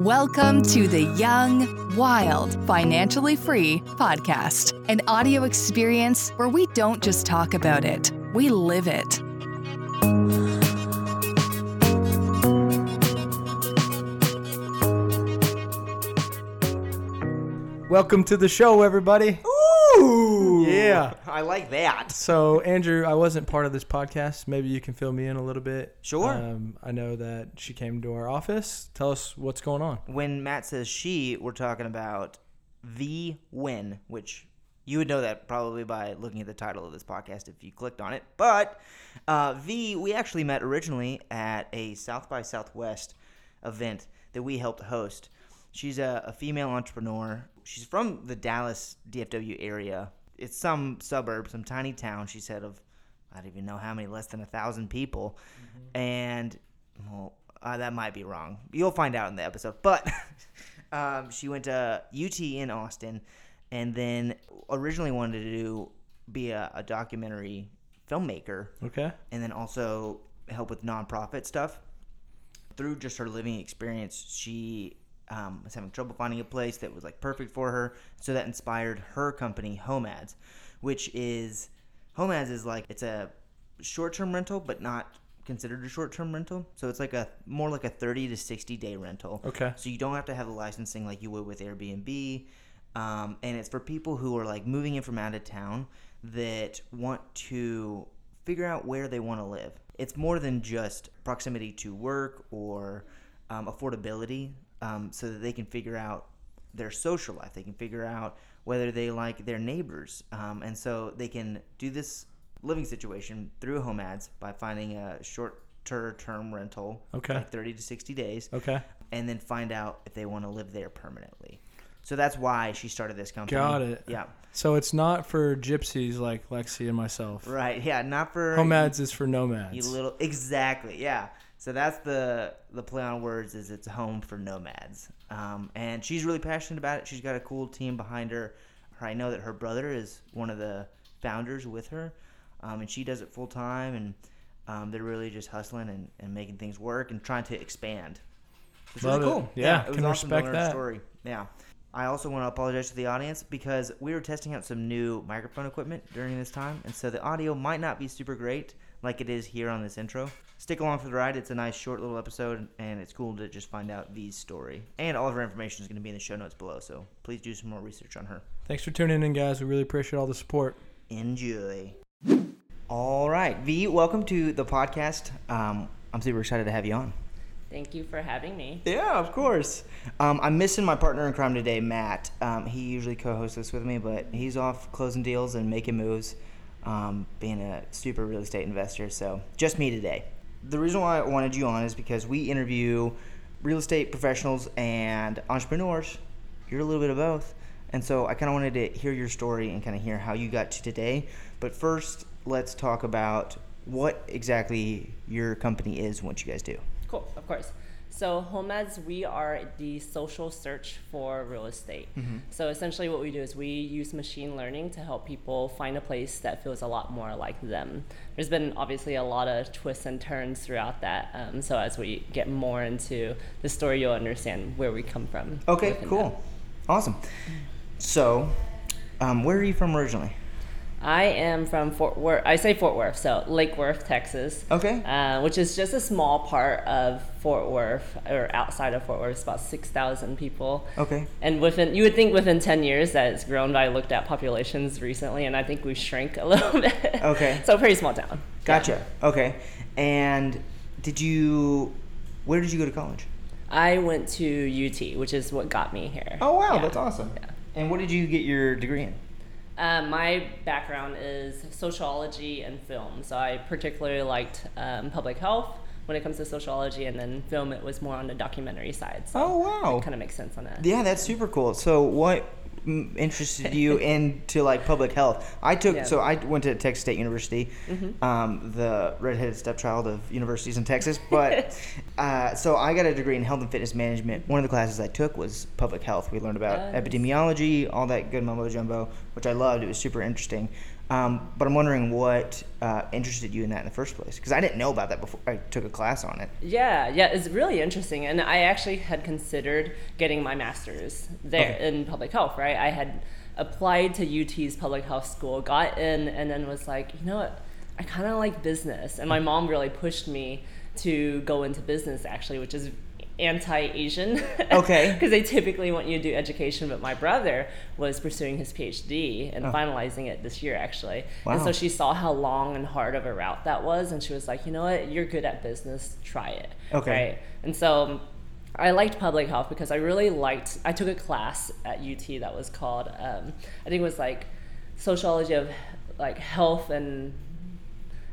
Welcome to the Young, Wild, Financially Free podcast, an audio experience where we don't just talk about it, we live it. Welcome to the show, everybody. Ooh, Yeah. I like that. So, Andrew, I wasn't part of this podcast. Maybe you can fill me in a little bit. Sure. Um, I know that she came to our office. Tell us what's going on. When Matt says she, we're talking about V Nguyen, which you would know that probably by looking at the title of this podcast if you clicked on it. But uh, V, we actually met originally at a South by Southwest event that we helped host. She's a, a female entrepreneur. She's from the Dallas DFW area. It's some suburb, some tiny town. She said of I don't even know how many, less than a thousand people, and well, uh, that might be wrong. You'll find out in the episode. But um, she went to UT in Austin, and then originally wanted to do be a, a documentary filmmaker, Okay. and then also help with nonprofit stuff. Through just her living experience, she um, was having trouble finding a place that was like perfect for her. So that inspired her company, Homads, which is Homads is like it's a short-term rental, but not considered a short-term rental. So it's like a more like a 30 to 60 day rental. Okay. So you don't have to have the licensing like you would with Airbnb. Um, and it's for people who are like moving in from out of town that want to figure out where they want to live. It's more than just proximity to work or um, affordability, um, so that they can figure out their social life. They can figure out whether they like their neighbors, um, and so they can do this living situation through Homads by finding a short term rental, Okay. like thirty to sixty days, Okay. and then find out if they want to live there permanently. So that's why she started this company. Got it. Yeah. So it's not for gypsies like Lexi and myself. Right. Yeah. Not for home Nomads is for nomads. You little exactly. Yeah. So that's the the play on words is it's home for nomads. Um, and she's really passionate about it. She's got a cool team behind her. I know that her brother is one of the founders with her, um, and she does it full time. And um, they're really just hustling and, and making things work and trying to expand. It's Love really it. cool. Yeah, it was can awesome respect learn that. story. Yeah. I also want to apologize to the audience because we were testing out some new microphone equipment during this time, and so the audio might not be super great like it is here on this intro. Stick along for the ride. It's a nice short little episode, and it's cool to just find out V's story. And all of her information is going to be in the show notes below, so please do some more research on her. Thanks for tuning in, guys. We really appreciate all the support. Enjoy. All right, V, welcome to the podcast. Um, I'm super excited to have you on. Thank you for having me. Yeah, of course. Um, I'm missing my partner in crime today, Matt. Um, he usually co-hosts this with me, but he's off closing deals and making moves, um, being a super real estate investor. So just me today. The reason why I wanted you on is because we interview real estate professionals and entrepreneurs. You're a little bit of both, and so I kind of wanted to hear your story and kind of hear how you got to today. But first, let's talk about what exactly your company is, and what you guys do. Cool, of course. So, Homads, we are the social search for real estate. So, essentially, what we do is we use machine learning to help people find a place that feels a lot more like them. There's been obviously a lot of twists and turns throughout that. Um, so, as we get more into the story, you'll understand where we come from. Okay, cool. that. Awesome. So, um, where are you from originally? I am from Fort Worth. I say Fort Worth, so Lake Worth, Texas. Okay. Uh, which is just a small part of Fort Worth, or outside of Fort Worth. It's about six thousand people. Okay. And within, you would think within ten years that it's grown. But I looked at populations recently, and I think we've shrank a little bit. Okay. so pretty small town. Gotcha. Okay. And did you, where did you go to college? I went to UT, which is what got me here. Oh, wow. Yeah. That's awesome. Yeah. And what did you get your degree in? Uh, my background is sociology and film, so I particularly liked um, public health when it comes to sociology, and then film it was more on the documentary side. So Oh, wow. kind of makes sense on that. Yeah, that's super cool. So, what interested you into like public health? I took Yeah. so I went to Texas State University, Mm-hmm. um, the redheaded stepchild of universities in Texas. But uh, so I got a degree in health and fitness management. One of the classes I took was public health. We learned about Nice. epidemiology, all that good mumbo jumbo, which I loved. It was super interesting. Um, but I'm wondering what uh, interested you in that in the first place because I didn't know about that before I took a class on it. Yeah, yeah, it's really interesting. And I actually had considered getting my master's there Okay. in public health, right? I had applied to UT's public health school, got in, and then was like, you know what? I kind of like business. And my mom really pushed me to go into business, actually, which is anti-Asian. Okay. Because they typically want you to do education, but my brother was pursuing his PhD and Oh. finalizing it this year, actually. Wow. And so she saw how long and hard of a route that was, and she was like, you know what, you're good at business, try it. Okay. Right. And so I liked public health because I really liked. I took a class at UT that was called, um, I think it was like sociology of like health and.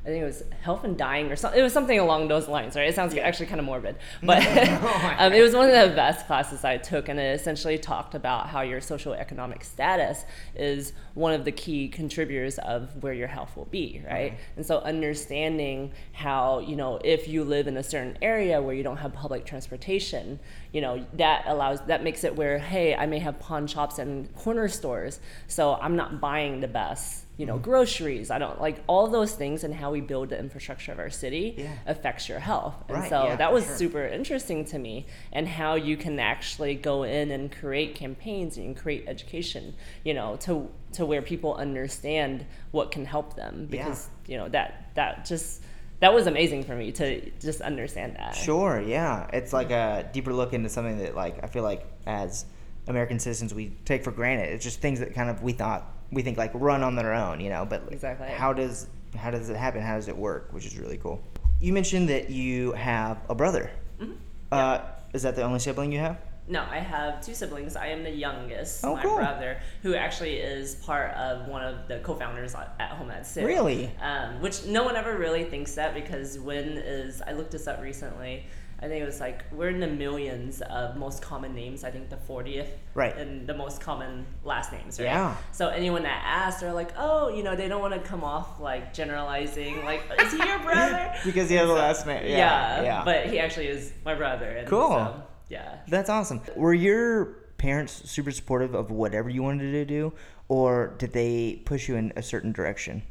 I think it was health and dying or something. It was something along those lines, right? It sounds actually kind of morbid, but um, it was one of the best classes I took, and it essentially talked about how your social economic status is one of the key contributors of where your health will be, right? And so understanding how you know if you live in a certain area where you don't have public transportation, you know that allows that makes it where hey, I may have pawn shops and corner stores, so I'm not buying the best you know mm-hmm. groceries i don't like all those things and how we build the infrastructure of our city Yeah. affects your health and Right, so yeah, that was sure. super interesting to me and how you can actually go in and create campaigns and create education you know to to where people understand what can help them Yeah. because you know that that just that was amazing for me to just understand that Sure, yeah. It's like a deeper look into something that like I feel like as American citizens we take for granted. It's just things that kind of we thought we think like run on their own, you know, but like, Exactly. how does how does it happen? How does it work? Which is really cool. You mentioned that you have a brother. Mm-hmm. Uh, is that the only sibling you have? No, I have two siblings. I am the youngest, Oh, my cool. brother, who actually is part of one of the co-founders at at Home Ed City. Really? Um, which no one ever really thinks that because when is I looked this up recently. I think it was like we're in the millions of most common names. I think the 40th, Right. and the most common last names, right? Yeah. So anyone that asks, they're like, oh, you know, they don't want to come off like generalizing, like, is he your brother? Because he has So- last name. Yeah. yeah, yeah. But he actually is my brother. And Cool. So, yeah. That's awesome. Were your parents super supportive of whatever you wanted to do, or did they push you in a certain direction?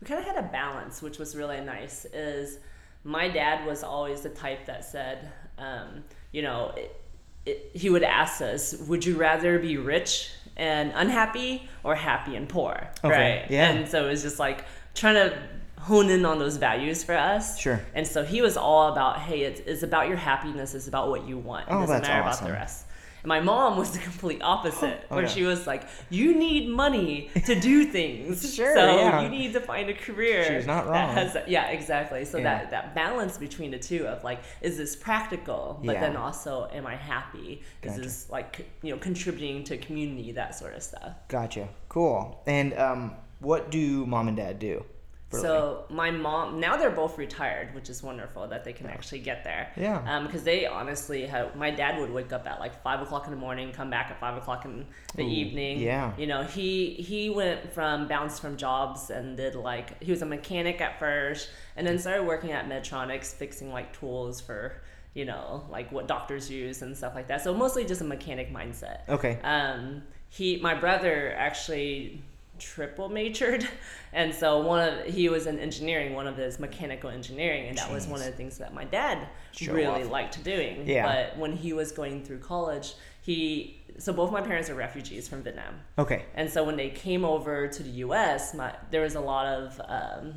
we kind of had a balance, which was really nice. Is my dad was always the type that said, um, you know, it, it, he would ask us, "Would you rather be rich and unhappy or happy and poor?" Okay, Right? yeah. And so it was just like trying to hone in on those values for us. Sure. And so he was all about, "Hey, it's, it's about your happiness. It's about what you want. Oh, It doesn't matter awesome. about the rest." And my mom was the complete opposite, Oh, where yeah. she was like, "You need money to do things. Sure, so yeah. you need to find a career." She's not wrong. has- yeah, exactly. So Yeah. that that balance between the two of like, is this practical? But then also, am I happy? Is Gotcha. this like you know contributing to community? That sort of stuff. Gotcha. Cool. And um, what do mom and dad do? Living? So my mom now they're both retired, which is wonderful that they can actually get there. Yeah. Um, because they honestly had my dad would wake up at like five o'clock in the morning, come back at five o'clock in the Ooh, evening. yeah. You know, he he went from bounced from jobs and did like he was a mechanic at first, and then started working at Medtronics, fixing like tools for you know like what doctors use and stuff like that. So mostly just a mechanic mindset. Okay. Um, he, my brother, actually triple majored, and so one of he was in engineering, one of his mechanical engineering, and that was one of the things that my dad Show really off. liked doing. Yeah. But when he was going through college, he so both my parents are refugees from Vietnam. Okay. And so when they came over to the U.S., my, there was a lot of um,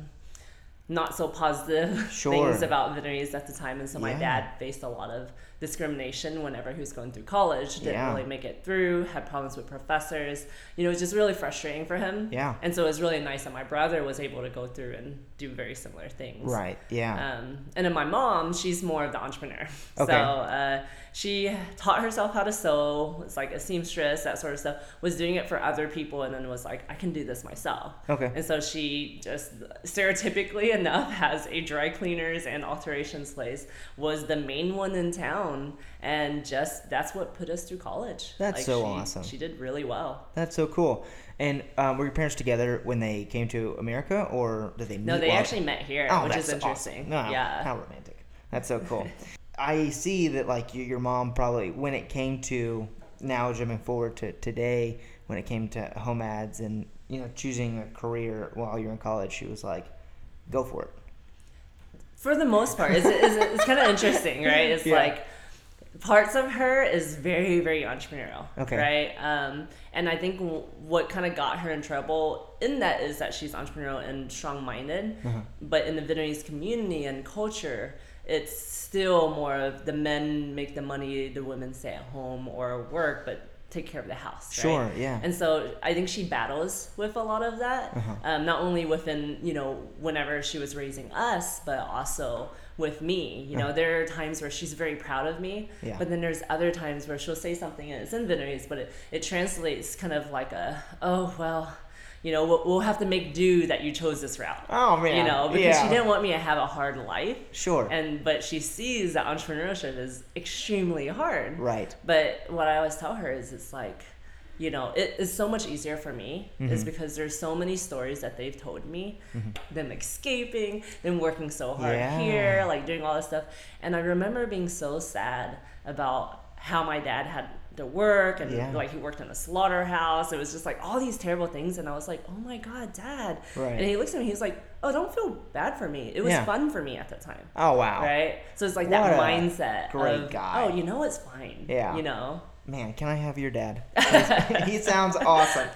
not so positive Sure. things about Vietnamese at the time, and so my Yeah. dad faced a lot of discrimination whenever he was going through college. Didn't Yeah. really make it through. Had problems with professors. You know, it was just really frustrating for him. Yeah. And so it was really nice that my brother was able to go through and do very similar things. Right. Yeah. Um, and then my mom, she's more of the entrepreneur. Okay. So uh, she taught herself how to sew. It's like a seamstress, that sort of stuff. Was doing it for other people, and then was like, I can do this myself. Okay. And so she just stereotypically enough has a dry cleaners and alterations place. Was the main one in town, and just that's what put us through college. That's so she, awesome. She did really well. That's so cool. And um, were your parents together when they came to America, or did they meet? No, they while- actually met here, Oh, which is interesting. Awesome. No, yeah. How romantic. That's so cool. I see that like your, your mom probably when it came to now jumping forward to today when it came to Homads and you know, choosing a career while you're in college, she was like, "Go for it." For the most part, it's, it's, it's kind of interesting, right? It's Yeah. like parts of her is very, very entrepreneurial, Okay. right? Um, and I think w- what kind of got her in trouble in that is that she's entrepreneurial and strong-minded, Uh-huh. but in the Vietnamese community and culture, it's still more of the men make the money, the women stay at home or work, but take care of the house. right? Sure, yeah. And so I think she battles with a lot of that, Uh-huh. um, not only within you know whenever she was raising us, but also with me. You know, there are times where she's very proud of me, Uh-huh. Yeah. but then there's other times where she'll say something and it's in Vietnamese, but it, it translates kind of like a oh well. You know, we'll, we'll have to make do that you chose this route. Oh, man. You know, because Yeah. she didn't want me to have a hard life. Sure. And but she sees that entrepreneurship is extremely hard. Right. But what I always tell her is it's like, you know, it is so much easier for me Mm-hmm. is because there's so many stories that they've told me, them escaping, them working so hard Yeah. here, like doing all this stuff. And I remember being so sad about how my dad had to work and Yeah. like he worked in a slaughterhouse. It was just like all these terrible things. And I was like, oh my God, dad. Right. And he looks at me, he's like, oh, don't feel bad for me. It was Yeah. fun for me at the time. Oh wow. Right? So it's like What that mindset great of, guy. oh, you know it's fine. Yeah. You know? Man, can I have your dad? he sounds awesome.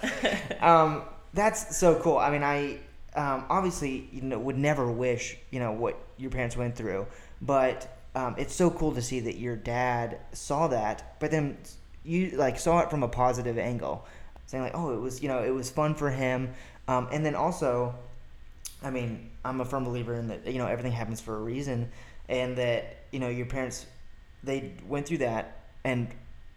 Um, that's so cool. I mean, I um, obviously you know would never wish you know what your parents went through, but um, it's so cool to see that your dad saw that, but then you like saw it from a positive angle, saying like, oh, it was you know it was fun for him, um, and then also I mean, I'm a firm believer in that you know everything happens for a reason, and that you know your parents they went through that, and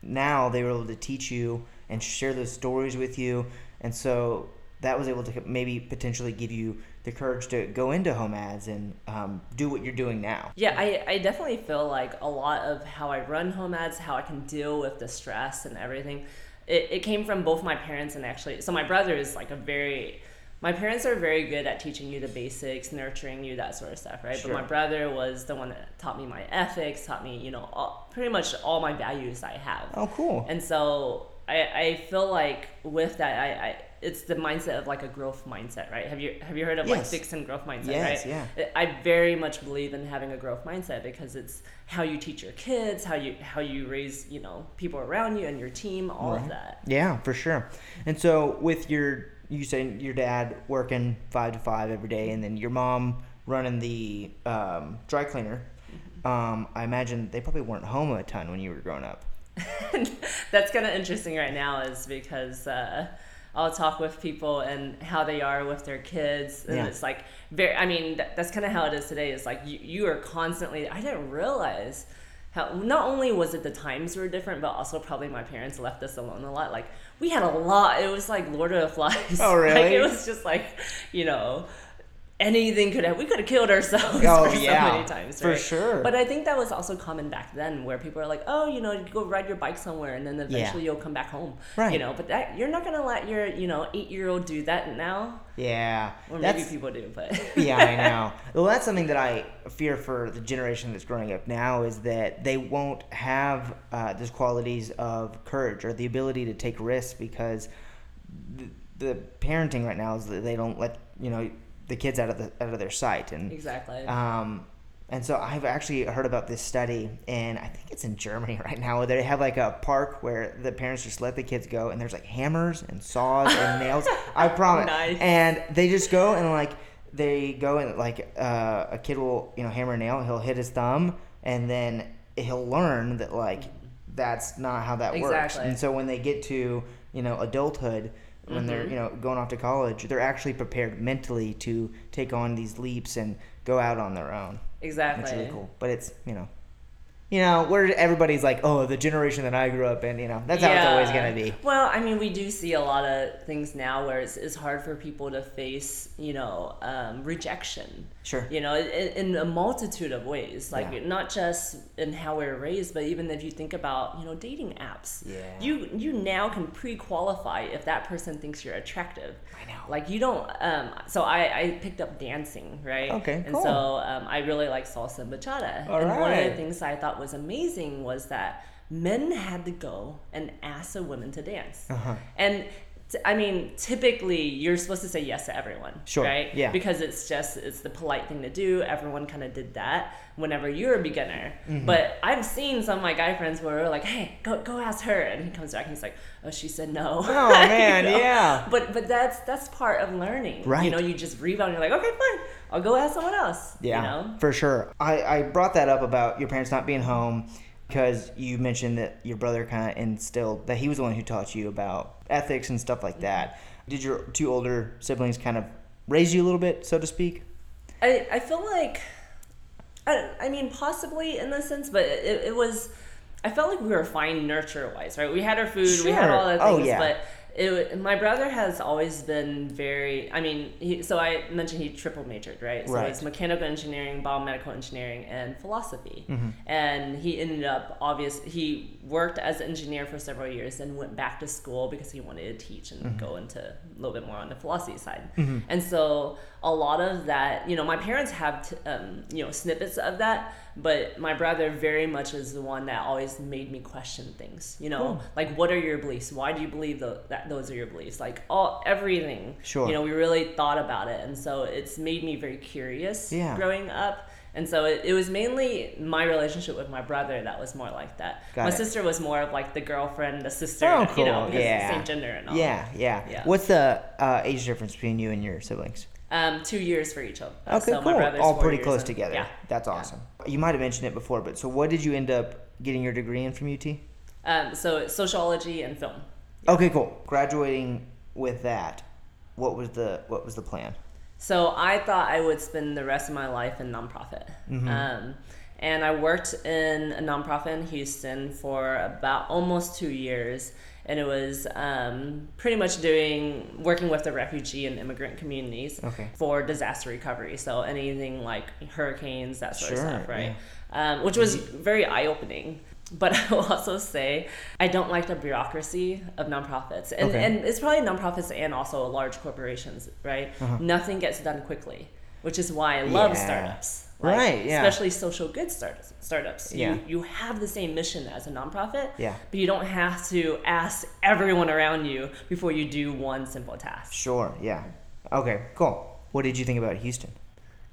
now they were able to teach you and share those stories with you, and so that was able to maybe potentially give you the courage to go into Homads and um, do what you're doing now. Yeah, I, I definitely feel like a lot of how I run Homads, how I can deal with the stress and everything, it, it came from both my parents and actually, so my brother is like a very, my parents are very good at teaching you the basics, nurturing you, that sort of stuff, right? Sure. But my brother was the one that taught me my ethics, taught me, you know, all, pretty much all my values I have. Oh, cool. And so I, I feel like with that, I, I it's the mindset of like a growth mindset, right? Have you have you heard of like Yes. fixed and growth mindset, Yes, right? yeah. I very much believe in having a growth mindset because it's how you teach your kids, how you how you raise, you know, people around you and your team, all of mm-hmm. that. Yeah, for sure. And so with your you saying your dad working five to five every day, and then your mom running the um, dry cleaner. Um, I imagine they probably weren't home a ton when you were growing up. That's kind of interesting right now, is because uh, I'll talk with people and how they are with their kids, and Yeah. it's like very. I mean, that, that's kind of how it is today. It's like you, you are constantly. I didn't realize how. Not only was it the times were different, but also probably my parents left us alone a lot. Like we had a lot. It was like Lord of the Flies. Oh, like really? it was just like you know. Anything could have. We could have killed ourselves Oh, for yeah, so many times, for sure. But I think that was also common back then, where people are like, "Oh, you know, you go ride your bike somewhere, and then eventually you'll come back home." Right. You know, but that you're not gonna let your you know eight year old do that now, Yeah, or that's maybe people do, but yeah, I know. Well, that's something that I fear for the generation that's growing up now is that they won't have uh, those qualities of courage or the ability to take risks because the, the parenting right now is that they don't let you know the kids out of the out of their sight and exactly. um, and so I've actually heard about this study, and I think it's in Germany right now, where they have like a park where the parents just let the kids go, and there's like hammers and saws and nails. I promise. Nice. And they just go and like they go and like uh, a kid will you know hammer a nail, he'll hit his thumb, and then he'll learn that like that's not how that works. Exactly. And so when they get to you know adulthood. When they're Mm-hmm. you know going off to college, they're actually prepared mentally to take on these leaps and go out on their own. exactly. It's really cool. But it's you know, you know, where everybody's like, oh, the generation that I grew up in, you know, that's how it's always gonna be. Well, I mean, we do see a lot of things now where it's, it's hard for people to face, you know, um, rejection. Sure. You know, in, in a multitude of ways. Like Yeah. not just in how we're raised, but even if you think about, you know, dating apps. Yeah. You you now can pre-qualify if that person thinks you're attractive. I know. Like you don't. Um, so I I picked up dancing, right? Okay, And cool. so um, I really like salsa and bachata. All and one of the things I thought was amazing was that men had to go and ask a woman to dance. Uh-huh. And I mean, typically you're supposed to say yes to everyone, Sure, right? yeah. Because it's just it's the polite thing to do. Everyone kind of did that whenever you're a beginner. Mm-hmm. But I've seen some of my guy friends where we're like, "Hey, go go ask her," and he comes back and he's like, "Oh, she said no." Oh, man, You know? yeah. But but that's that's part of learning, Right. You know, you just rebound. You're like, okay, fine, I'll go ask someone else. Yeah, You know. for sure. I, I brought that up about your parents not being home because you mentioned that your brother kind of instilled that he was the one who taught you about ethics and stuff like that. Did your two older siblings kind of raise you a little bit, so to speak? I, I feel like I, I mean possibly in the sense but it, it was I felt like we were fine nurture wise right we had our food we had all the Oh, things yeah. but it, my brother has always been very I mean he, so I mentioned he triple majored right so Right. it's mechanical engineering biomedical engineering and philosophy Mm-hmm. and he ended up obvious he worked as an engineer for several years and went back to school because he wanted to teach and Mm-hmm. go into a little bit more on the philosophy side and so a lot of that you know my parents have t- um, you know snippets of that but my brother very much is the one that always made me question things you know like what are your beliefs why do you believe tho- that those are your beliefs like all everything Sure. you know we really thought about it and so it's made me very curious Yeah. growing up and so it, it was mainly my relationship with my brother that was more like that Got my it. sister was more of like the girlfriend the sister Oh, you know cool. because Yeah. same gender and all Yeah, yeah, Yeah. What's the uh, age difference between you and your siblings? Um two years for each of us Okay, so cool. All pretty close and- together. yeah That's Yeah. awesome. You might have mentioned it before, but so what did you end up getting your degree in from UT? Um, so sociology and film. Okay, cool. Graduating with that, what was the what was the plan? So I thought I would spend the rest of my life in nonprofit. Um, and I worked in a nonprofit in Houston for about almost two years. And it was um, pretty much doing working with the refugee and immigrant communities Okay. for disaster recovery. So anything like hurricanes, that sort Sure, of stuff, right? Um, which was very eye opening. But I will also say I don't like the bureaucracy of nonprofits, and Okay. and it's probably nonprofits and also large corporations, right? Nothing gets done quickly, which is why I love. Yeah. startups. Right, yeah. Especially social good startups. Startups. Yeah. You you have the same mission as a nonprofit. Yeah. But you don't have to ask everyone around you before you do one simple task. Sure. Yeah. Okay. Cool. What did you think about Houston?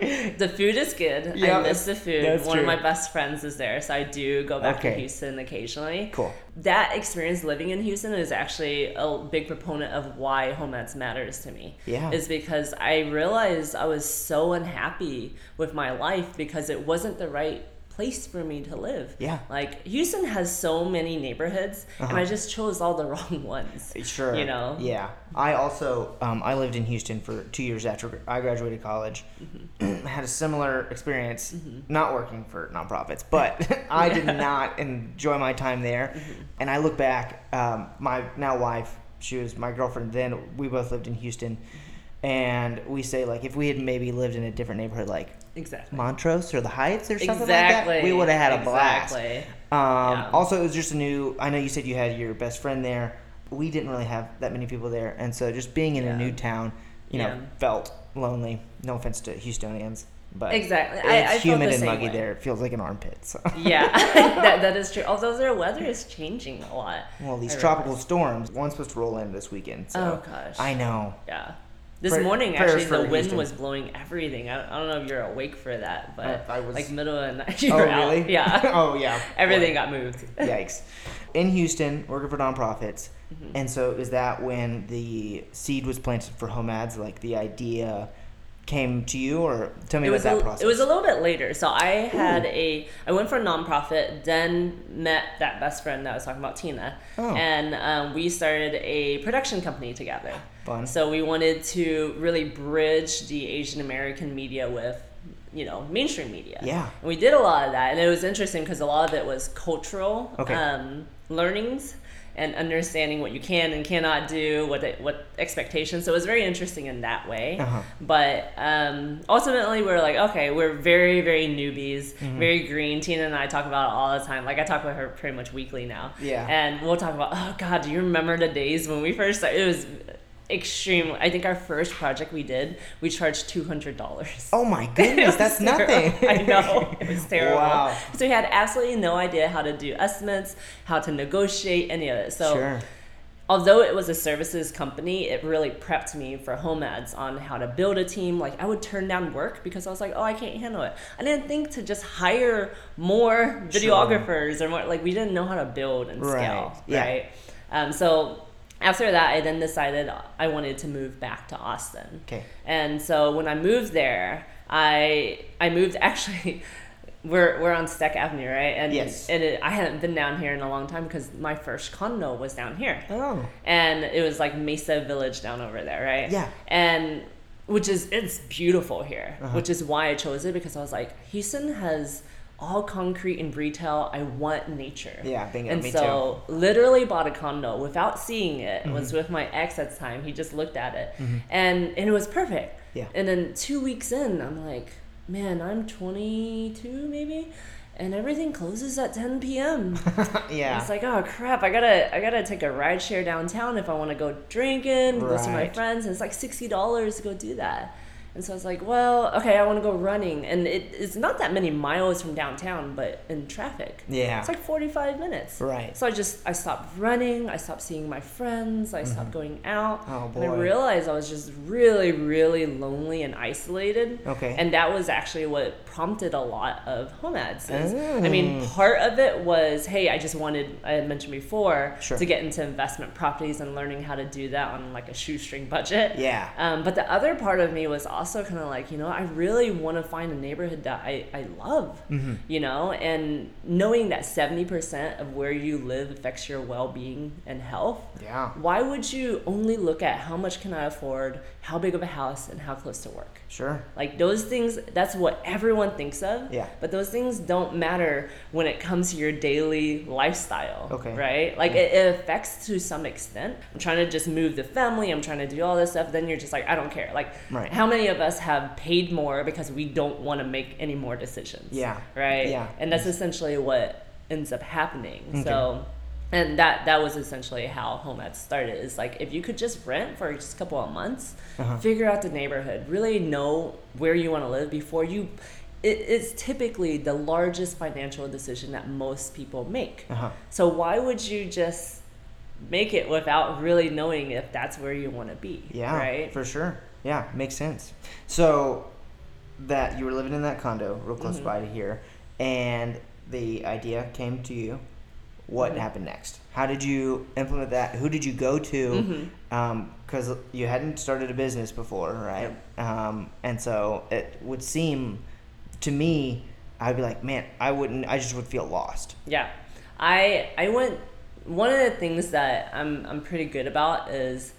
The food is good. Yeah, I miss the food. One true. of my best friends is there, so I do go back Okay. to Houston occasionally. Cool. That experience living in Houston is actually a big proponent of why Homads matters to me. Yeah. Is because I realized I was so unhappy with my life because it wasn't the right place for me to live. Yeah. Uh-huh. Like Houston has so many neighborhoods and I just chose all the wrong ones. Sure. You know? Yeah. I also um, I lived in Houston for two years after I graduated college. Mm-hmm. Had a similar experience, not working for nonprofits, but I did not enjoy my time there. Mm-hmm. And I look back, um, my now wife, she was my girlfriend then. We both lived in Houston, Mm-hmm. And we say like if we had maybe lived in a different neighborhood, like Exactly. Montrose or the Heights or something exactly. like that, we would have had a blast. Exactly. Um, Yeah. Also, it was just a new. I know you said you had your best friend there. We didn't really have that many people there, and so just being in Yeah. a new town, you know, felt lonely. No offense to Houstonians, but Exactly. it's I- I humid and muggy way. there. It feels like an armpit. So. Yeah, that, that is true. Although their weather is changing a lot. well, these I tropical realize. storms. One's supposed to roll in this weekend. So Oh, gosh. I know. Yeah. This Pray- morning, actually, the wind Houston. was blowing everything. I, I don't know if you're awake for that, but I was- like middle of the night, you Oh were out. really? Yeah. oh yeah. Everything got moved. Yikes. In Houston, working for nonprofits. Mm-hmm. And so is that when the seed was planted for Homads? Like the idea came to you, or tell me it about was that a, process. it was a little bit later. So I had a I went for a nonprofit, then met that best friend that I was talking about, Tina, Oh. and um, we started a production company together. Fun. So we wanted to really bridge the Asian American media with you know mainstream media. Yeah. and we did a lot of that, and it was interesting because a lot of it was cultural Okay. um, learnings. And understanding what you can and cannot do, what the, what expectations. So it was very interesting in that way. Uh-huh. But um, ultimately, we're like, okay, we're very, very newbies, Mm-hmm. very green. Tina and I talk about it all the time. Like I talk with her pretty much weekly now. Yeah. And we'll talk about, oh God, do you remember the days when we first started? It was extreme. I think our first project we did, we charged two hundred dollars. Oh my goodness, that's nothing. I know it was terrible. Wow. So we had absolutely no idea how to do estimates, how to negotiate any of it. So Sure. although it was a services company, it really prepped me for Homads on how to build a team. Like I would turn down work because I was like, oh, I can't handle it. I didn't think to just hire more videographers or more. Like we didn't know how to build and Right. scale, Yeah. right? Um, so after that, I then decided I wanted to move back to Austin. Okay. And so when I moved there, I I moved actually. We're, we're on Steck Avenue, right? And Yes. and it, I hadn't been down here in a long time because my first condo was down here Oh. and it was like Mesa Village down over there, right? Yeah. And which is it's beautiful here, Uh-huh. which is why I chose it because I was like, Houston has all concrete and retail. I want nature. Yeah, bingo, And me so literally bought a condo without seeing it. Mm-hmm. Was with my ex at the time. He just looked at it, and and it was perfect. Yeah. And then two weeks in, I'm like, man, I'm 22 maybe. And everything closes at 10 p.m. Yeah. It's like, oh crap! I gotta, I gotta take a ride share downtown if I want to go drinking, go see my friends, and it's like sixty dollars to go do that. And so I was like, well, okay, I want to go running, and it, it's not that many miles from downtown, but in traffic, Yeah. it's like forty-five minutes. Right. So I just, I stopped running, I stopped seeing my friends, I stopped mm-hmm. going out, Oh, and I realized I was just really, really lonely and isolated. Okay. And that was actually what prompted a lot of Homads. I mean, Mm. part of it was, hey, I just wanted, I had mentioned before, Sure. to get into investment properties and learning how to do that on like a shoestring budget. Yeah. Um, but the other part of me was also kind of like, you know, I really want to find a neighborhood that I, I love, Mm-hmm. you know, and knowing that 70% of where you live affects your well being and health. Yeah. Why would you only look at how much can I afford, how big of a house, and how close to work? Sure. Like those things, that's what everyone thinks of. Yeah. But those things don't matter when it comes to your daily lifestyle. Okay. Right? Like it, it affects to some extent. I'm trying to just move the family, I'm trying to do all this stuff. Then you're just like, I don't care. Like, Right. how many of us have paid more because we don't want to make any more decisions? Yeah. Right? Yeah. And that's essentially what ends up happening. So, and that that was essentially how Homads started is like if you could just rent for just a couple of months Uh-huh. figure out the neighborhood really know where you want to live before you it is typically the largest financial decision that most people make Uh-huh. so why would you just make it without really knowing if that's where you want to be Yeah. right For sure. Yeah, makes sense. So that you were living in that condo real close Mm-hmm. by to here, and the idea came to you. What Mm-hmm. happened next? How did you implement that? Who did you go to? Mm-hmm. Because you hadn't started a business before, right? Um, and so it would seem to me, I'd be like, man, I wouldn't. I just would feel lost. Yeah, I I went. One of the things that I'm I'm pretty good about is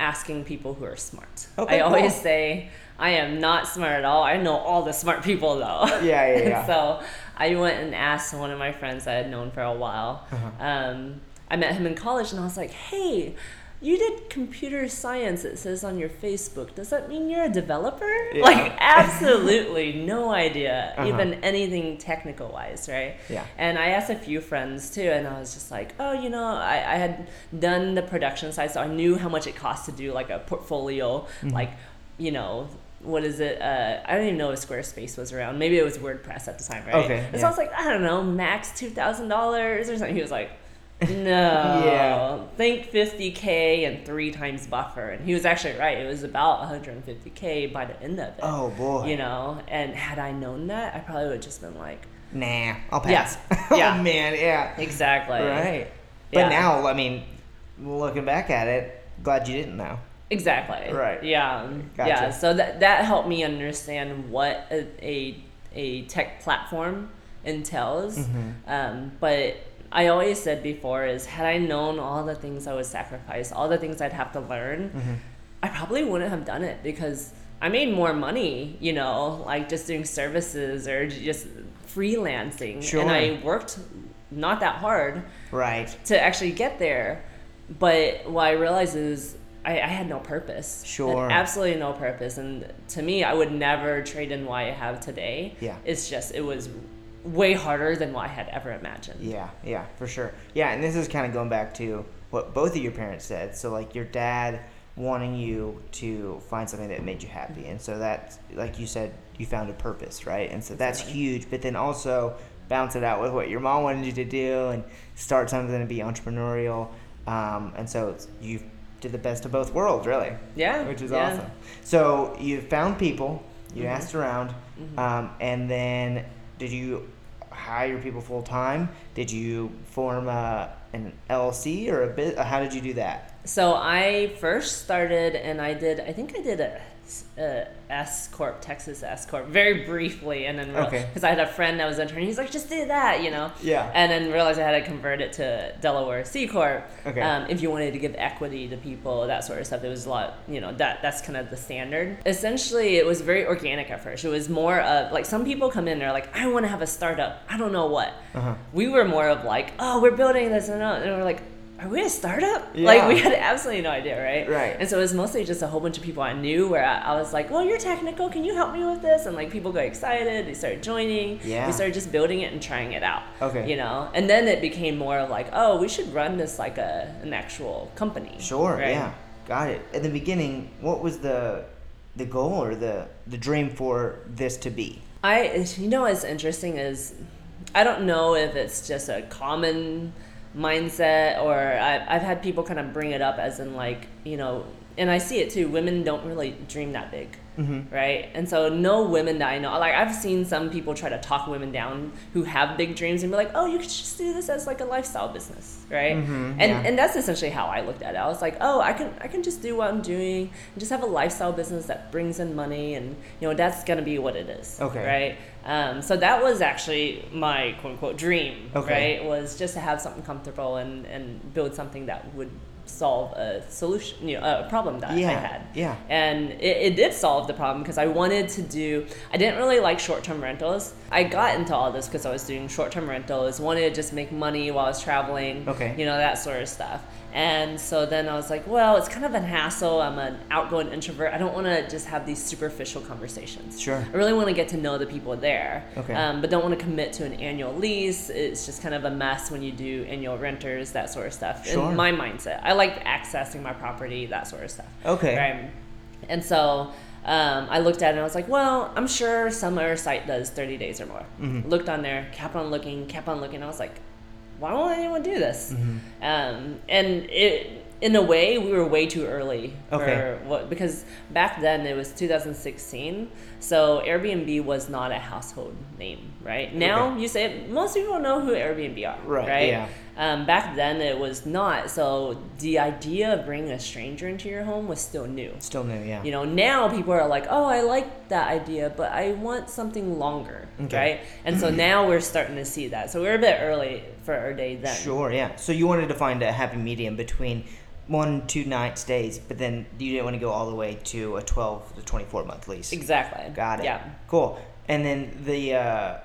asking people who are smart. Okay, I always cool. say I am not smart at all. I know all the smart people though. Yeah, yeah, yeah. so I went and asked one of my friends I had known for a while. Uh-huh. Um, I met him in college, and I was like, "Hey, you did computer science. It says on your Facebook. Does that mean you're a developer?" Yeah. Like, absolutely no idea, Uh-huh. even anything technical wise, right? Yeah. And I asked a few friends too, and I was just like, oh, you know, I, I had done the production side, so I knew how much it cost to do like a portfolio, Mm-hmm. like, you know, what is it? Uh, I don't even know if Squarespace was around. Maybe it was WordPress at the time, right? Okay, And so. I was like, I don't know, max two thousand dollars or something. He was like. No. Yeah. Think 50k and three times buffer, and he was actually right. It was about 150k by the end of it. Oh boy. You know, and had I known that, I probably would have just been like, Nah, I'll pass. Yeah. oh man, yeah. exactly. Right. But Yeah. now, I mean, looking back at it, glad you didn't know. Exactly. Right. Yeah. Gotcha. Yeah. So that that helped me understand what a a, a tech platform entails. Mm-hmm. Um, but I always said before is had I known all the things I would sacrifice, all the things I'd have to learn, Mm-hmm. I probably wouldn't have done it because I made more money, you know, like just doing services or just freelancing. Sure. And I worked not that hard Right. to actually get there. But what I realized is I, I had no purpose. Sure. Absolutely no purpose. And to me, I would never trade in what I have today. Yeah. It's just, it was way harder than what I had ever imagined. Yeah, yeah, for sure. Yeah, and this is kind of going back to what both of your parents said. So, like, your dad wanting you to find something that made you happy. And so that, like you said, you found a purpose, right? And so that's huge. But then also balance it out with what your mom wanted you to do and start something to be entrepreneurial. um, and so you did the best of both worlds, really, Yeah. which is yeah. awesome. So you found people, you Mhm. asked around, um, and then did you hire people full time? Did you form a, an LLC or a bit? How did you do that? So I first started, and I did. I think I did a, a S corp, Texas S corp, very briefly, and then Okay. because I had a friend that was intern, he's like, just do that, you know. Yeah. And then realized I had to convert it to Delaware C corp. Okay. Um, if you wanted to give equity to people, that sort of stuff, it was a lot. You know, that that's kind of the standard. Essentially, it was very organic at first. It was more of like some people come in, they're like, I want to have a startup. I don't know what. Uh-huh. We were more of like, oh, we're building this and and we're like. Are we a startup? Like we had absolutely no idea, right? Right. And so it was mostly just a whole bunch of people I knew where I, I was like, well, you're technical. Can you help me with this? And like people got excited. They started joining. Yeah. We started just building it and trying it out. Okay. You know, and then it became more of like, oh, we should run this like a an actual company. Sure. right? Yeah. Got it. At the beginning, what was the the goal or the the dream for this to be? I, you know, what's interesting is, I don't know if it's just a common mindset or I, I've had people kind of bring it up as in like, you know, and I see it too. Women don't really dream that big, Mm-hmm. right? And so no women that I know, like I've seen some people try to talk women down who have big dreams and be like, oh, you could just do this as like a lifestyle business, right? Mhm, And yeah. and that's essentially how I looked at it. I was like, oh, I can I can just do what I'm doing and just have a lifestyle business that brings in money, and you know that's gonna be what it is, Okay. right? Um, so that was actually my quote unquote dream, Okay. right? Was just to have something comfortable and and build something that would solve a solution, you know, a problem that I had. Yeah. And it, it did solve the problem because I wanted to do, I didn't really like short term rentals. I got into all this because I was doing short term rentals, wanted to just make money while I was traveling, Okay. you know, that sort of stuff. And so then I was like, well, it's kind of a hassle. I'm an outgoing introvert. I don't want to just have these superficial conversations. Sure. I really want to get to know the people there. Okay. Um, but don't want to commit to an annual lease. It's just kind of a mess when you do annual renters, that sort of stuff. Sure. In my mindset, I like accessing my property, that sort of stuff. Okay. Right. And so um, I looked at it and I was like, well, I'm sure some other site does 30 days or more. Mm-hmm. Looked on there, kept on looking, kept on looking. I was like, why won't anyone do this? Mm-hmm. Um, and it, in a way, we were way too early Okay. what because back then it was 2016, so Airbnb was not a household name, right? Now you say most people know who Airbnb are, Right, right? yeah. Um, back then it was not. So the idea of bringing a stranger into your home was still new. Still new. Yeah. You know, now people are like, oh, I like that idea, but I want something longer, Okay. right? And so now we're starting to see that. So we're a bit early for our day then. Sure, yeah. So you wanted to find a happy medium between one, two night stays, but then you didn't want to go all the way to a 12 to 24 month lease. Exactly. Got it. Yeah. Cool. And then the, uh,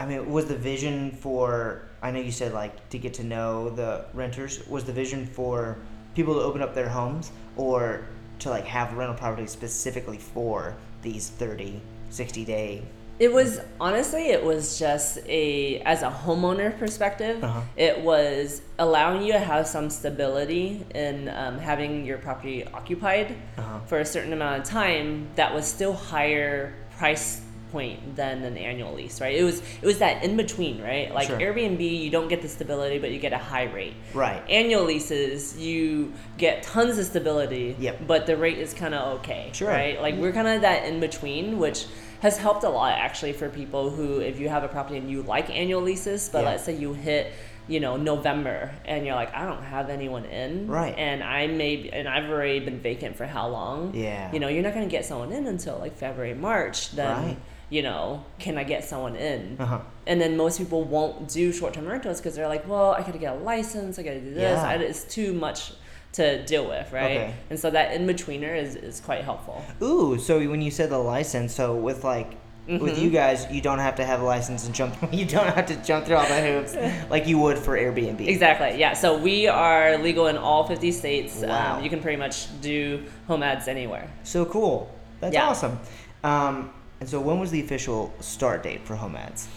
I mean, was the vision for, I know you said like to get to know the renters, was the vision for people to open up their homes or to like have rental properties specifically for these 30, 60 day? It was honestly, it was just a as a homeowner perspective. Uh-huh. It was allowing you to have some stability in um, having your property occupied Uh-huh. for a certain amount of time. That was still higher price point than an annual lease, right? It was it was that in between, right? Like Sure. Airbnb, you don't get the stability, but you get a high rate. Right. Annual leases, you get tons of stability, Yep. but the rate is kind of okay, Sure. right? Like we're kind of that in between, which has helped a lot actually for people who, if you have a property and you like annual leases, but Yeah. let's say you hit, you know, November and you're like, I don't have anyone in, Right. And I may, and I've already been vacant for how long? Yeah. You know, you're not gonna get someone in until like February, March. Then, Right. you know, can I get someone in? Uh-huh. And then most people won't do short-term rentals because they're like, well, I gotta get a license, I gotta do this. Yeah. I, it's too much to deal with, right? Okay. And so that in betweener is, is quite helpful. Ooh, so when you said the license, so with like with Mm-hmm. you guys, you don't have to have a license and jump. You don't have to jump through all the hoops like you would for Airbnb. Exactly. Yeah. So we are legal in all 50 states. Wow. Um, you can pretty much do Homads anywhere. So cool. That's Yeah. awesome. Um, and so when was the official start date for Homads?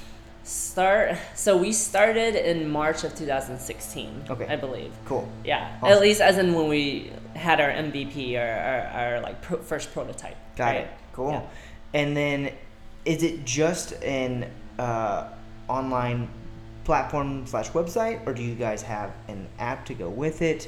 Start. So we started in March of 2016. Okay. I believe. Cool. Yeah. Awesome. At least as in when we had our MVP or our, our like pro- first prototype. Got right? it. Cool. Yeah. And then, is it just an uh, online platform slash website, or do you guys have an app to go with it?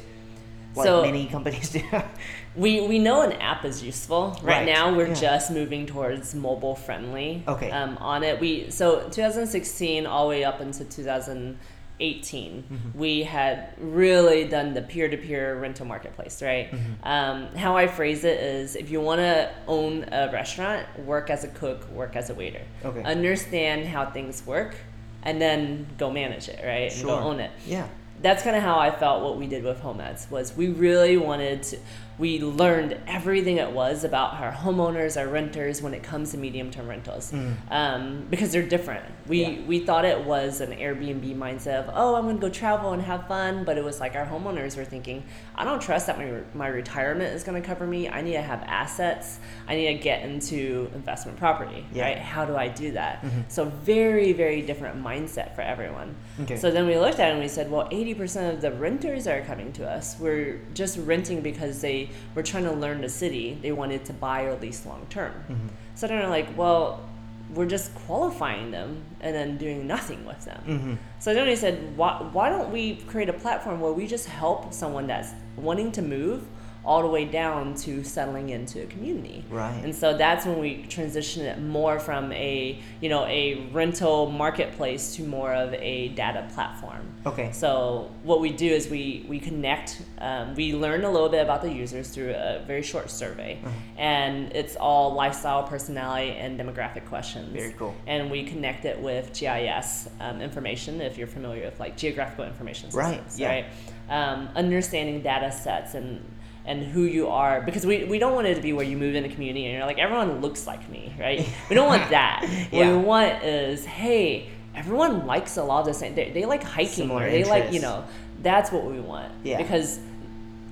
like So- many companies do. We we know an app is useful. Right, Right, now, we're yeah. just moving towards mobile friendly. Okay. Um, on it, we so 2016 all the way up into 2018, Mm-hmm. we had really done the peer to peer rental marketplace. Right. Mm-hmm. Um, how I phrase it is, if you want to own a restaurant, work as a cook, work as a waiter. Okay. Understand how things work, and then go manage it. Right. And Sure. go own it yeah. that's kind of how I felt what we did with Homads was we really wanted to we learned everything it was about our homeowners our renters when it comes to medium term rentals um, because they're different. We Yeah. we thought it was an airbnb mindset of oh i'm going to go travel and have fun but it was like our homeowners were thinking i don't trust that my, my retirement is going to cover me. I need to have assets. I need to get into investment property Yeah. right? How do i do that? So very very different mindset for everyone. Okay. so then we looked at it and we said, well, 80% of the renters are coming to us We're just renting because they were trying to learn the city. They wanted to buy or lease long term. So then we're like, well, we're just qualifying them and then doing nothing with them. Mm-hmm. So then we said, why, why don't we create a platform where we just help someone that's wanting to move all the way down to settling into a community. Right. And so that's when we transitioned it more from a, you know, a rental marketplace to more of a data platform. Okay. So what we do is we we connect. Um, we learn a little bit about the users through a very short survey, Uh-huh. and it's all lifestyle, personality, and demographic questions. Very cool. And we connect it with GIS um, information, if you're familiar with like geographical information systems, Right, yeah. right? Um, understanding data sets and and who you are because we, we don't want it to be where you move in a community and you're like everyone looks like me right we don't want that what we want is hey everyone likes a lot of the same they, they like hiking Similar or they like you know that's what we want Yeah. because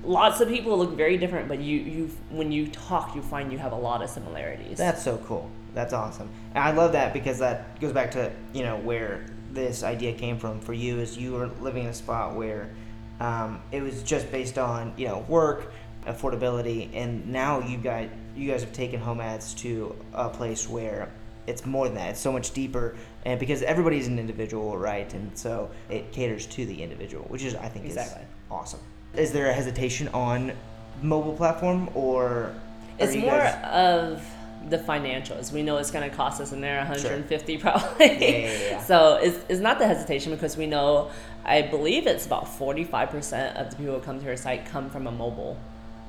lots of people look very different but you you when you talk you find you have a lot of similarities That's so cool. That's awesome. And I love that because that goes back to you know where this idea came from for you is you were living in a spot where um, it was just based on you know work, affordability, and now you guys you guys have taken Homads to a place where it's more than that. It's so much deeper, and because everybody's an individual, right? And so it caters to the individual, which is I think Exactly. is awesome. Is there a hesitation on mobile platform or? it's more guys- of the financials. We know it's going to cost us in there 150 probably. Yeah, yeah, yeah. so it's, it's not the hesitation because we know, I believe it's about 45% of the people who come to our site come from a mobile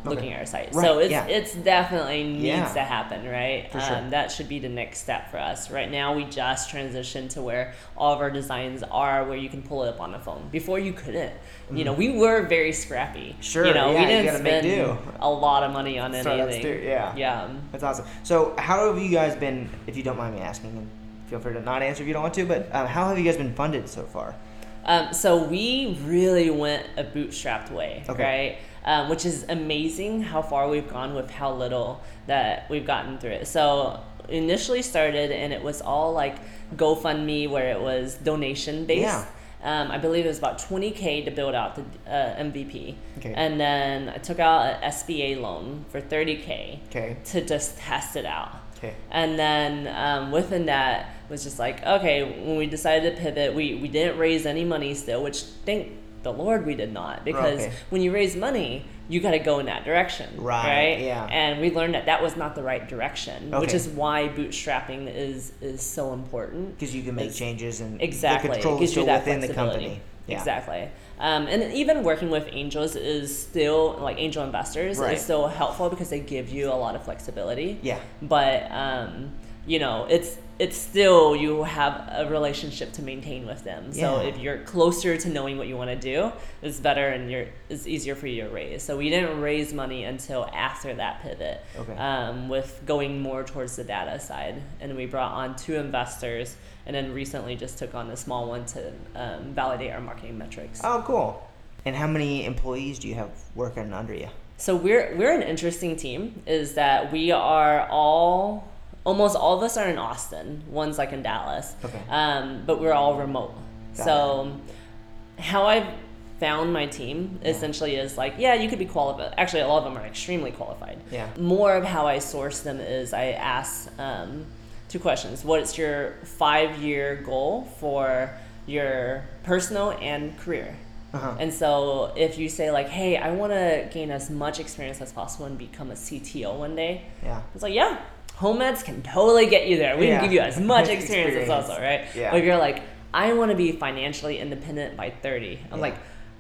looking at our site. Right, so it's, yeah. it's definitely needs Yeah. to happen, right? For sure. Um, that should be the next step for us. Right now, we just transitioned to where all of our designs are where you can pull it up on the phone. Before you couldn't. You know, we were very scrappy. Mm-hmm. Sure, You know, yeah, we didn't make spend a lot of money on Startups anything. yeah. Yeah. That's awesome. So, how have you guys been, if you don't mind me asking, and feel free to not answer if you don't want to, but um, how have you guys been funded so far? Um, so we really went a bootstrapped way, Okay. right? Um, which is amazing how far we've gone with how little that we've gotten through it. So initially started and it was all like GoFundMe where it was donation based. Yeah. Um, I believe it was about 20k to build out the uh, MVP, Okay. and then I took out an SBA loan for 30k Okay. to just test it out. Okay. And then um, within that was just like, okay, when we decided to pivot, we, we didn't raise any money still, which thank the Lord we did not. Because Okay. when you raise money, you got to go in that direction. Right, Right. yeah. And we learned that that was not the right direction, which is why bootstrapping is is so important. Because you can make It's- changes and Exactly. the control gives you that within the company. Yeah. Exactly. Um, and even working with angels is still like angel investors Right. is still helpful because they give you a lot of flexibility Yeah. but um, you know it's it's still you have a relationship to maintain with them so Yeah. if you're closer to knowing what you want to do it's better and you're it's easier for you to raise so we didn't raise money until after that pivot Okay. um, with going more towards the data side and we brought on two investors and then recently just took on a small one to um, validate our marketing metrics Oh, cool. And how many employees do you have working under you? So we're we're an interesting team. Is that we are all almost all of us are in Austin. One's like in Dallas. Okay. Um, but we're all remote. Got so how I've found my team essentially is like yeah you could be qualified actually a lot of them are extremely qualified Yeah. more of how i source them is i ask um, two questions what's your five year goal for your personal and career Uh-huh. And so if you say like, "Hey, I want to gain as much experience as possible and become a CTO one day," Yeah. it's like, yeah, Homads can totally get you there. We Yeah. can give you as much experience, as Experience. possible, right? Yeah. But if you're like, I want to be financially independent by 30. I'm Yeah. like,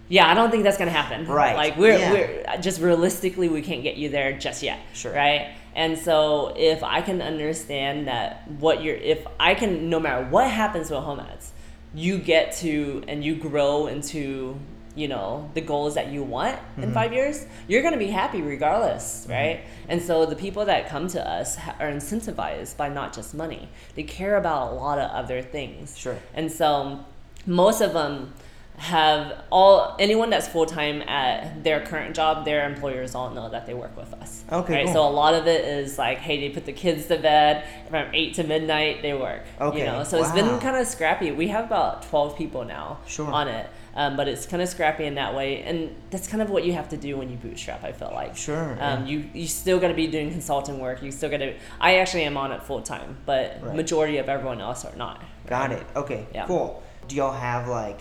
yeah, I don't think that's gonna happen. Right. Like we're Yeah. we're just realistically we can't get you there just yet. Sure. Right. And so if I can understand that what you're if I can no matter what happens with Homads, you get to and you grow into you know the goals that you want in mm-hmm. five years you're going to be happy regardless mm-hmm. right and so the people that come to us are incentivized by not just money they care about a lot of other things Sure. and so most of them have all anyone that's full time at their current job, their employers all know that they work with us. Okay, Right. cool. So a lot of it is like, hey, they put the kids to bed from eight to midnight. They work. Okay, You know. So it's been kind of scrappy. We have about twelve people now Sure. on it. Um, but it's kind of scrappy in that way, and that's kind of what you have to do when you bootstrap. I feel like. Sure, Um, you you still got to be doing consulting work. You still got to. I actually am on it full time, but Right. majority of everyone else are not. Got it. Okay. Yeah. Cool. Do y'all have like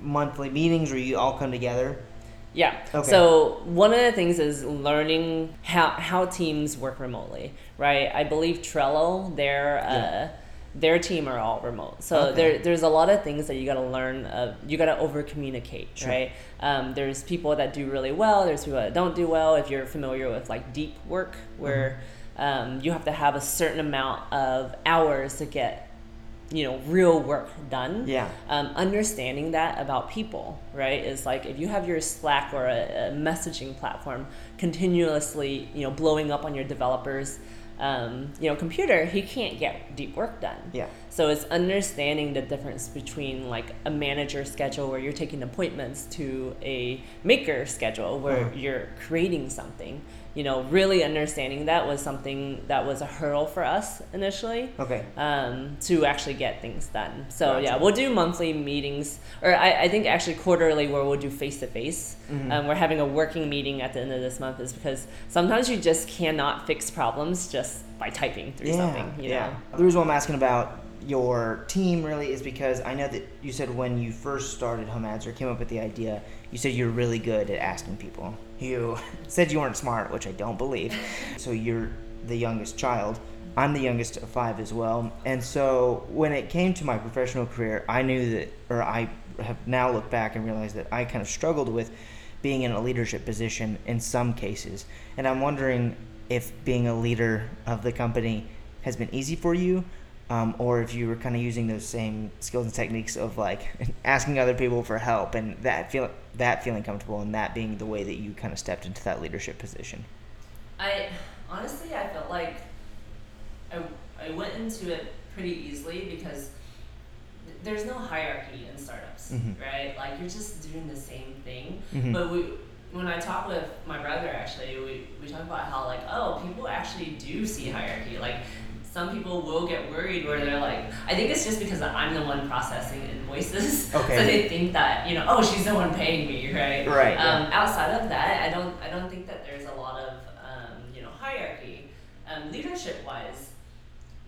monthly meetings where you all come together? Yeah. Okay. So one of the things is learning how how teams work remotely, right? I believe Trello, their uh, their team are all remote. So Okay. there there's a lot of things that you got to learn. Of, you got to over communicate, Sure. right? Um, there's people that do really well. There's people that don't do well. If you're familiar with like deep work, where Mm-hmm. um, you have to have a certain amount of hours to get you know real work done Yeah. um, understanding that about people right is like if you have your slack or a, a messaging platform continuously you know blowing up on your developers um, you know computer he can't get deep work done Yeah. so it's understanding the difference between like a manager schedule where you're taking appointments to a maker schedule where Uh-huh. you're creating something you know really understanding that was something that was a hurdle for us initially Okay. um, to actually get things done. So yeah, we'll do monthly meetings, or I, I think actually quarterly where we'll do face to face. We're having a working meeting at the end of this month is because sometimes you just cannot fix problems just by typing through Yeah. something. You yeah. know. The reason why I'm asking about your team really is because I know that you said when you first started Homads or came up with the idea, you said you're really good at asking people. You said you weren't smart, which I don't believe. So you're the youngest child. I'm the youngest of five as well. And so when it came to my professional career, I knew that, or I have now looked back and realized that I kind of struggled with being in a leadership position in some cases. And I'm wondering if being a leader of the company has been easy for you, um, or if you were kind of using those same skills and techniques of like asking other people for help and that feel that feeling comfortable and that being the way that you kind of stepped into that leadership position. I honestly I felt like I, I went into it pretty easily because there's no hierarchy in startups, Mhm. right? Like you're just doing the same thing. Mhm. But we when I talk with my brother actually we, we talk about how like oh people actually do see hierarchy like some people will get worried where they're like I think it's just because I'm the one processing invoices Okay. so they think that you know oh she's the one paying me right Right, yeah. um, outside of that I don't I don't think that there's a lot of um, you know hierarchy um, leadership wise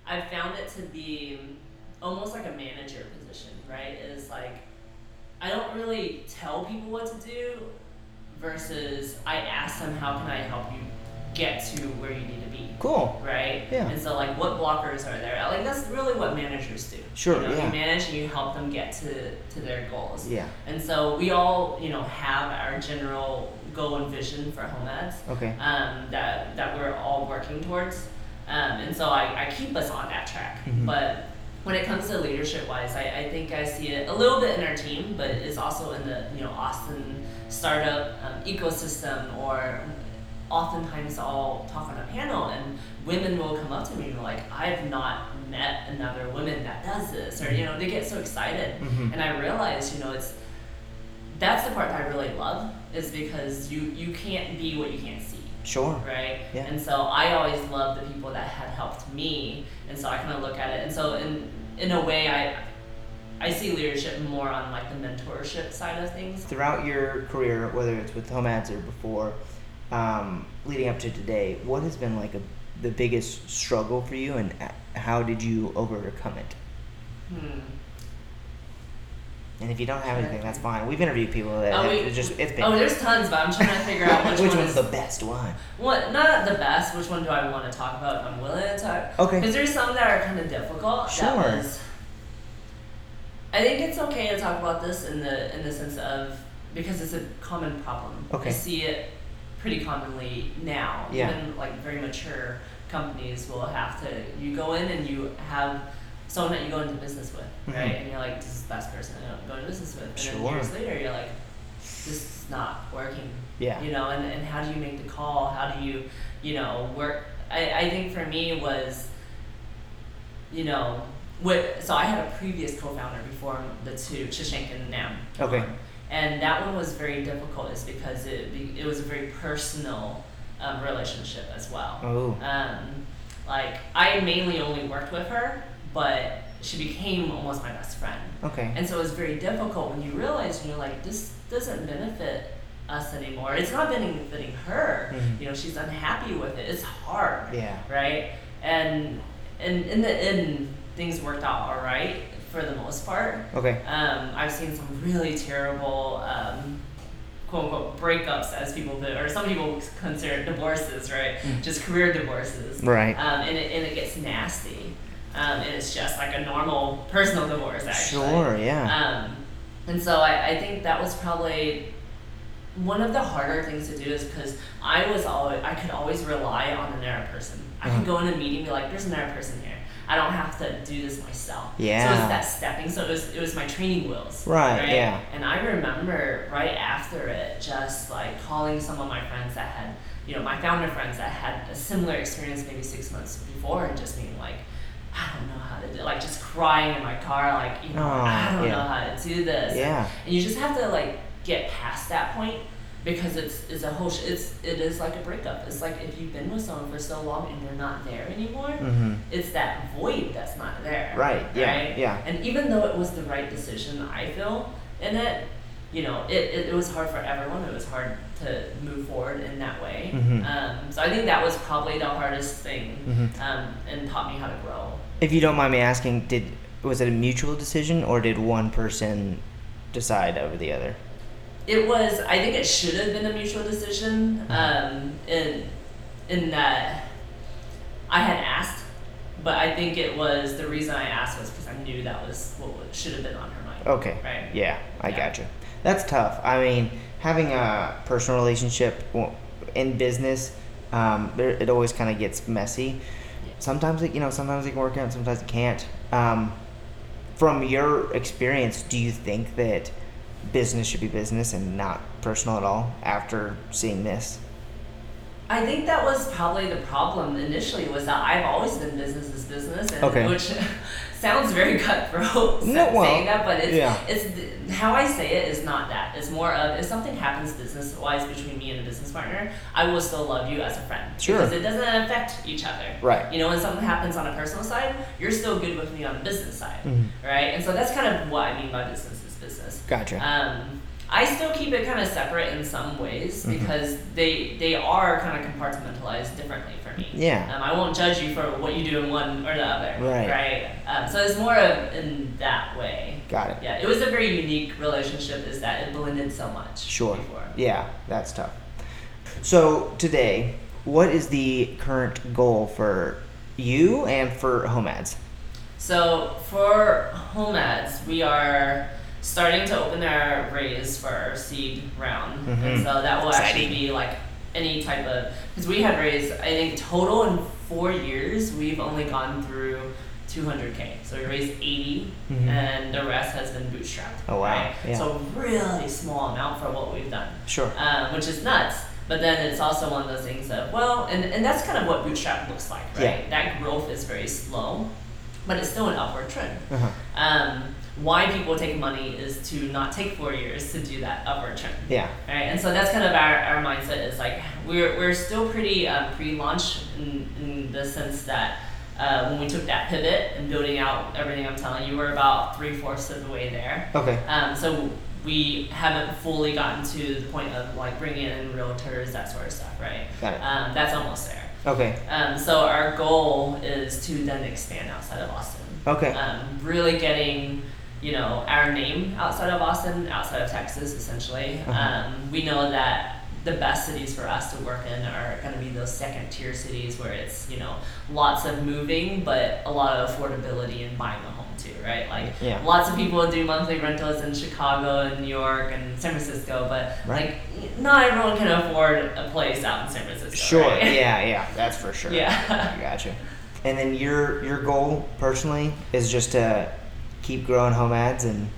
I've found it to be almost like a manager position right is like I don't really tell people what to do versus I ask them how can I help you get to where you need to be Cool. right? Yeah. And so like what blockers are there? Like that's really what managers do. Sure, You know, yeah. you manage and you help them get to, to their goals. Yeah. And so we all, you know, have our general goal and vision for Homads Okay. um, that that we're all working towards. Um, and so I, I keep us on that track. Mhm. But when it comes to leadership wise, I, I think I see it a little bit in our team, but it's also in the you know Austin startup um, ecosystem or oftentimes I'll talk on a panel and women will come up to me and be like, I've not met another woman that does this or you know, they get so excited. Mhm. And I realize, you know, it's that's the part that I really love is because you you can't be what you can't see Sure. right? Yeah. And so I always love the people that had helped me, and so I kind of look at it. And so in in a way, I I see leadership more on like the mentorship side of things. Throughout your career, whether it's with Homads or before, um, leading up to today, what has been like a, the biggest struggle for you, and how did you overcome it? Hmm. And if you don't have anything, that's fine. We've interviewed people that Oh, have, we- it's just it's been. Oh, there's tons, but I'm trying to figure out which, which one one's is the best one? what not the best. Which one do I want to talk about? I'm willing to talk. Okay. Because there's some that are kind of difficult. Sure. Was, I think it's okay to talk about this in the in the sense of because it's a common problem. Okay. I see it pretty commonly now. Yeah. Even like very mature companies will have to you go in and you have someone that you go into business with, Mhm. right? And you're like, this is the best person I go into business with. And Sure. then years later you're like, this is not working. Yeah. You know, and, and how do you make the call? How do you, you know, work? I, I think for me was, you know, what, so I had a previous co-founder before the two, Shashank and Nam. Okay. And that one was very difficult is because it, it was a very personal um, relationship as well. Oh. Um, like, I mainly only worked with her, but she became almost my best friend. Okay. And so it was very difficult when you realize and you're like, this doesn't benefit us anymore. It's not benefiting her. Mhm. You know, she's unhappy with it. It's hard, Yeah. right? And and in the end, things worked out all right for the most part. Okay. Um, I've seen some really terrible, um, quote unquote, breakups, as people put, or some people consider divorces, right? Mm. Just career divorces. Right. Um, and, it, and it gets nasty. Um, and it's just like a normal personal divorce, actually. Sure. Yeah. Um, and so I, I think that was probably one of the harder things to do is because I was always I could always rely on another person. I Uh-huh. could go in a meeting and be like, "There's another person here. I don't have to do this myself." Yeah. So it's that stepping. So it was it was my training wheels. Right, yeah. And I remember right after it, just like calling some of my friends that had, you know, my founder friends that had a similar experience maybe six months before, and just being like, I don't know how to do, like just crying in my car, like you know, Oh, I don't yeah. know how to do this. Yeah. And you just have to like get past that point because it's it's a whole sh- it's it is like a breakup. It's like if you've been with someone for so long and they're not there anymore, Mm-hmm. it's that void that's not there. Right. Yeah. Right? Yeah. And even though it was the right decision, I feel in it, you know, it, it, it was hard for everyone. It was hard to move forward in that way. Mhm. Um, so I think that was probably the hardest thing Mhm. um, and taught me how to grow. If you don't mind me asking, did was it a mutual decision or did one person decide over the other? It was. I think it should have been a mutual decision. Um, in in that I had asked, but I think it was the reason I asked was because I knew that was what should have been on her mind. Okay. Right. Yeah, I Yeah. gotcha. That's tough. I mean, having a personal relationship in business, um, there, it always kind of gets messy. Sometimes it, you know, sometimes it can work out, sometimes it can't. Um, from your experience, do you think that business should be business and not personal at all after seeing this? I think that was probably the problem initially was that I've always been business is business, and Okay. which sounds very cutthroat No, well, saying that, but it's yeah. it's how I say it is not that. It's more of if something happens business wise between me and a business partner, I will still love you as a friend Sure. because it doesn't affect each other. Right. You know, when something happens on a personal side, you're still good with me on the business side, Mhm. right? And so that's kind of what I mean by business is business. Gotcha. Um, I still keep it kind of separate in some ways Mhm. because they they are kind of compartmentalized differently for me. Yeah. Um, I won't judge you for what you do in one or the other. Right. Right. Um, so it's more of in that way. Got it. Yeah. It was a very unique relationship. Is that it blended so much. Sure. Before. Yeah, that's tough. So today, what is the current goal for you and for Homads? So for Homads, we are starting to open our raise for our seed round, Mhm. and so that will actually be like any type of because we have raised I think total in four years we've only gone through 200k. So we raised 80, Mhm. and the rest has been bootstrapped. Oh, wow. Right? Yeah. So really small amount for what we've done Sure. um, which is nuts. But then it's also one of those things of well, and, and that's kind of what bootstrap looks like, right? Yeah. That growth is very slow, but it's still an upward trend. Uh-huh. Um, why people take money is to not take four years to do that upward trend, Yeah. right? And so that's kind of our, our mindset is like we're, we're still pretty um, pre-launch in, in the sense that uh, when we took that pivot and building out everything I'm telling you, we're about three fourths of the way there. Okay. Um, so we haven't fully gotten to the point of like bringing in realtors, that sort of stuff, right? Got it. Um, that's almost there. Okay. Um, so our goal is to then expand outside of Austin. Okay. Um, really getting you know, our name outside of Austin, outside of Texas, essentially. Um, we know that the best cities for us to work in are going to be those second tier cities where it's you know lots of moving but a lot of affordability in buying a home too right like Yeah. lots of people do monthly rentals in chicago and new york and san francisco but Right. like not everyone can afford a place out in san francisco Sure. right? Yeah, yeah, that's for sure. Yeah. I gotcha. And then your your goal personally is just to keep growing Homads and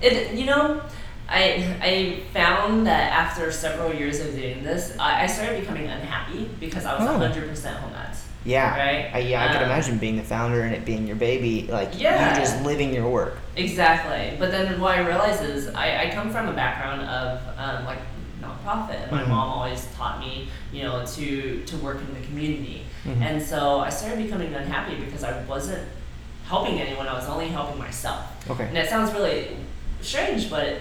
It, you know, I I found that after several years of doing this, I, I started becoming unhappy because I was Oh. hundred percent home ads. yeah, Right. I, yeah, I can Um, imagine being the founder and it being your baby, like Yeah. you just living your work. Exactly. But then what I realized is I, I come from a background of um, like nonprofit. My Mhm. mom always taught me, you know, to to work in the community, Mhm. and so I started becoming unhappy because I wasn't helping anyone. I was only helping myself. Okay. And it sounds really strange, but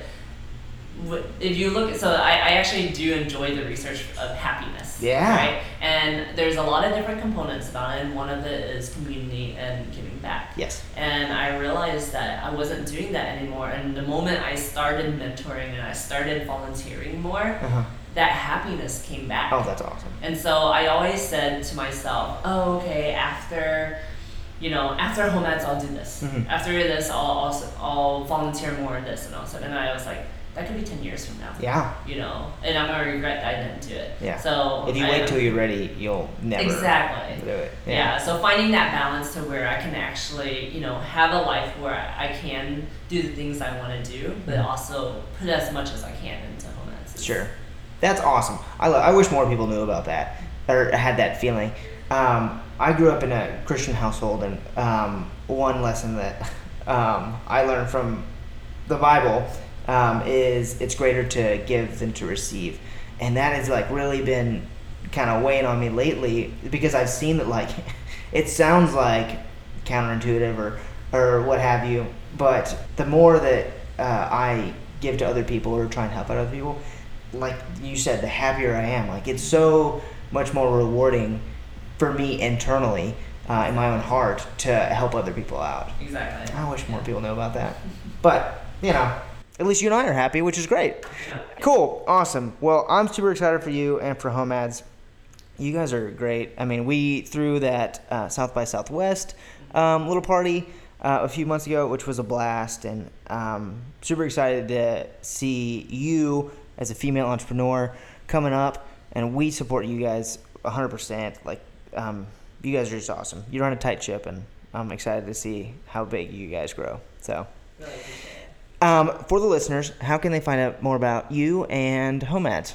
if you look at so I, I actually do enjoy the research of happiness. Yeah. Right. And there's a lot of different components about it, and one of it is community and giving back. Yes. And I realized that I wasn't doing that anymore. And the moment I started mentoring and I started volunteering more, Uh huh. that happiness came back. Oh, that's awesome. And so I always said to myself, oh, okay, after, you know, after Homads, I'll do this. Mhm. After this, I'll also, I'll volunteer more in this and also. And I was like, that could be 10 years from now. Yeah. You know, and I'm going to regret that I didn't do it. Yeah. So If you I- wait till you're ready, you'll never Exactly. do it. Yeah. so finding that balance to where I can actually, you know, have a life where I can do the things I want to do, but Mhm. also put as much as I can into home ads. Sure. That's awesome. I, lo- I wish more people knew about that or had that feeling. Um, I grew up in a Christian household, and um, one lesson that um, I learned from the Bible um, is it's greater to give than to receive. And that has like really been kind of weighing on me lately because I've seen that like it sounds like counterintuitive or or what have you, but the more that uh, I give to other people or try and help out other people, like you said, the happier I am. Like it's so much more rewarding for me internally uh, in my own heart to help other people out. Exactly. I wish more people knew about that. But, you know, at least you and I are happy, which is great. Cool. Awesome. Well, I'm super excited for you and for Homads. You guys are great. I mean, we threw that uh, South by Southwest um, little party uh, a few months ago, which was a blast, and um, super excited to see you as a female entrepreneur coming up, and we support you guys 100%. Like, um, you guys are just awesome. You run a tight ship, and I'm excited to see how big you guys grow. So, Really appreciate it. um, for the listeners, how can they find out more about you and Homads?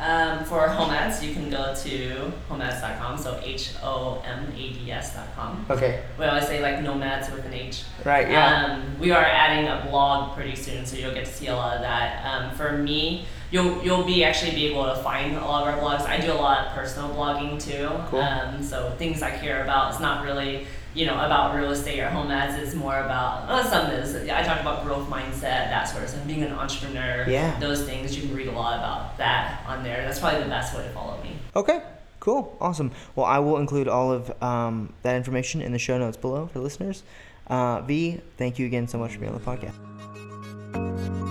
Um, for Homads, you can go to homads.com, so H O M A D S.com. Okay. We always say like nomads with an H. Right. Yeah. Um, we are adding a blog pretty soon, so you'll get to see a lot of that. Um, for me, you'll you'll be actually be able to find a lot of our blogs. I do a lot of personal blogging too. Cool. Um, so things I care about. It's not really you know about real estate or Homads. It's more about uh, some is. I talk about growth mindset, that sort of stuff. Being an entrepreneur. Yeah. Those things you can read a lot about that on there. That's probably the best way to follow me. Okay, cool, awesome. Well, I will include all of um, that information in the show notes below for listeners. Uh, v, thank you again so much for being on the podcast.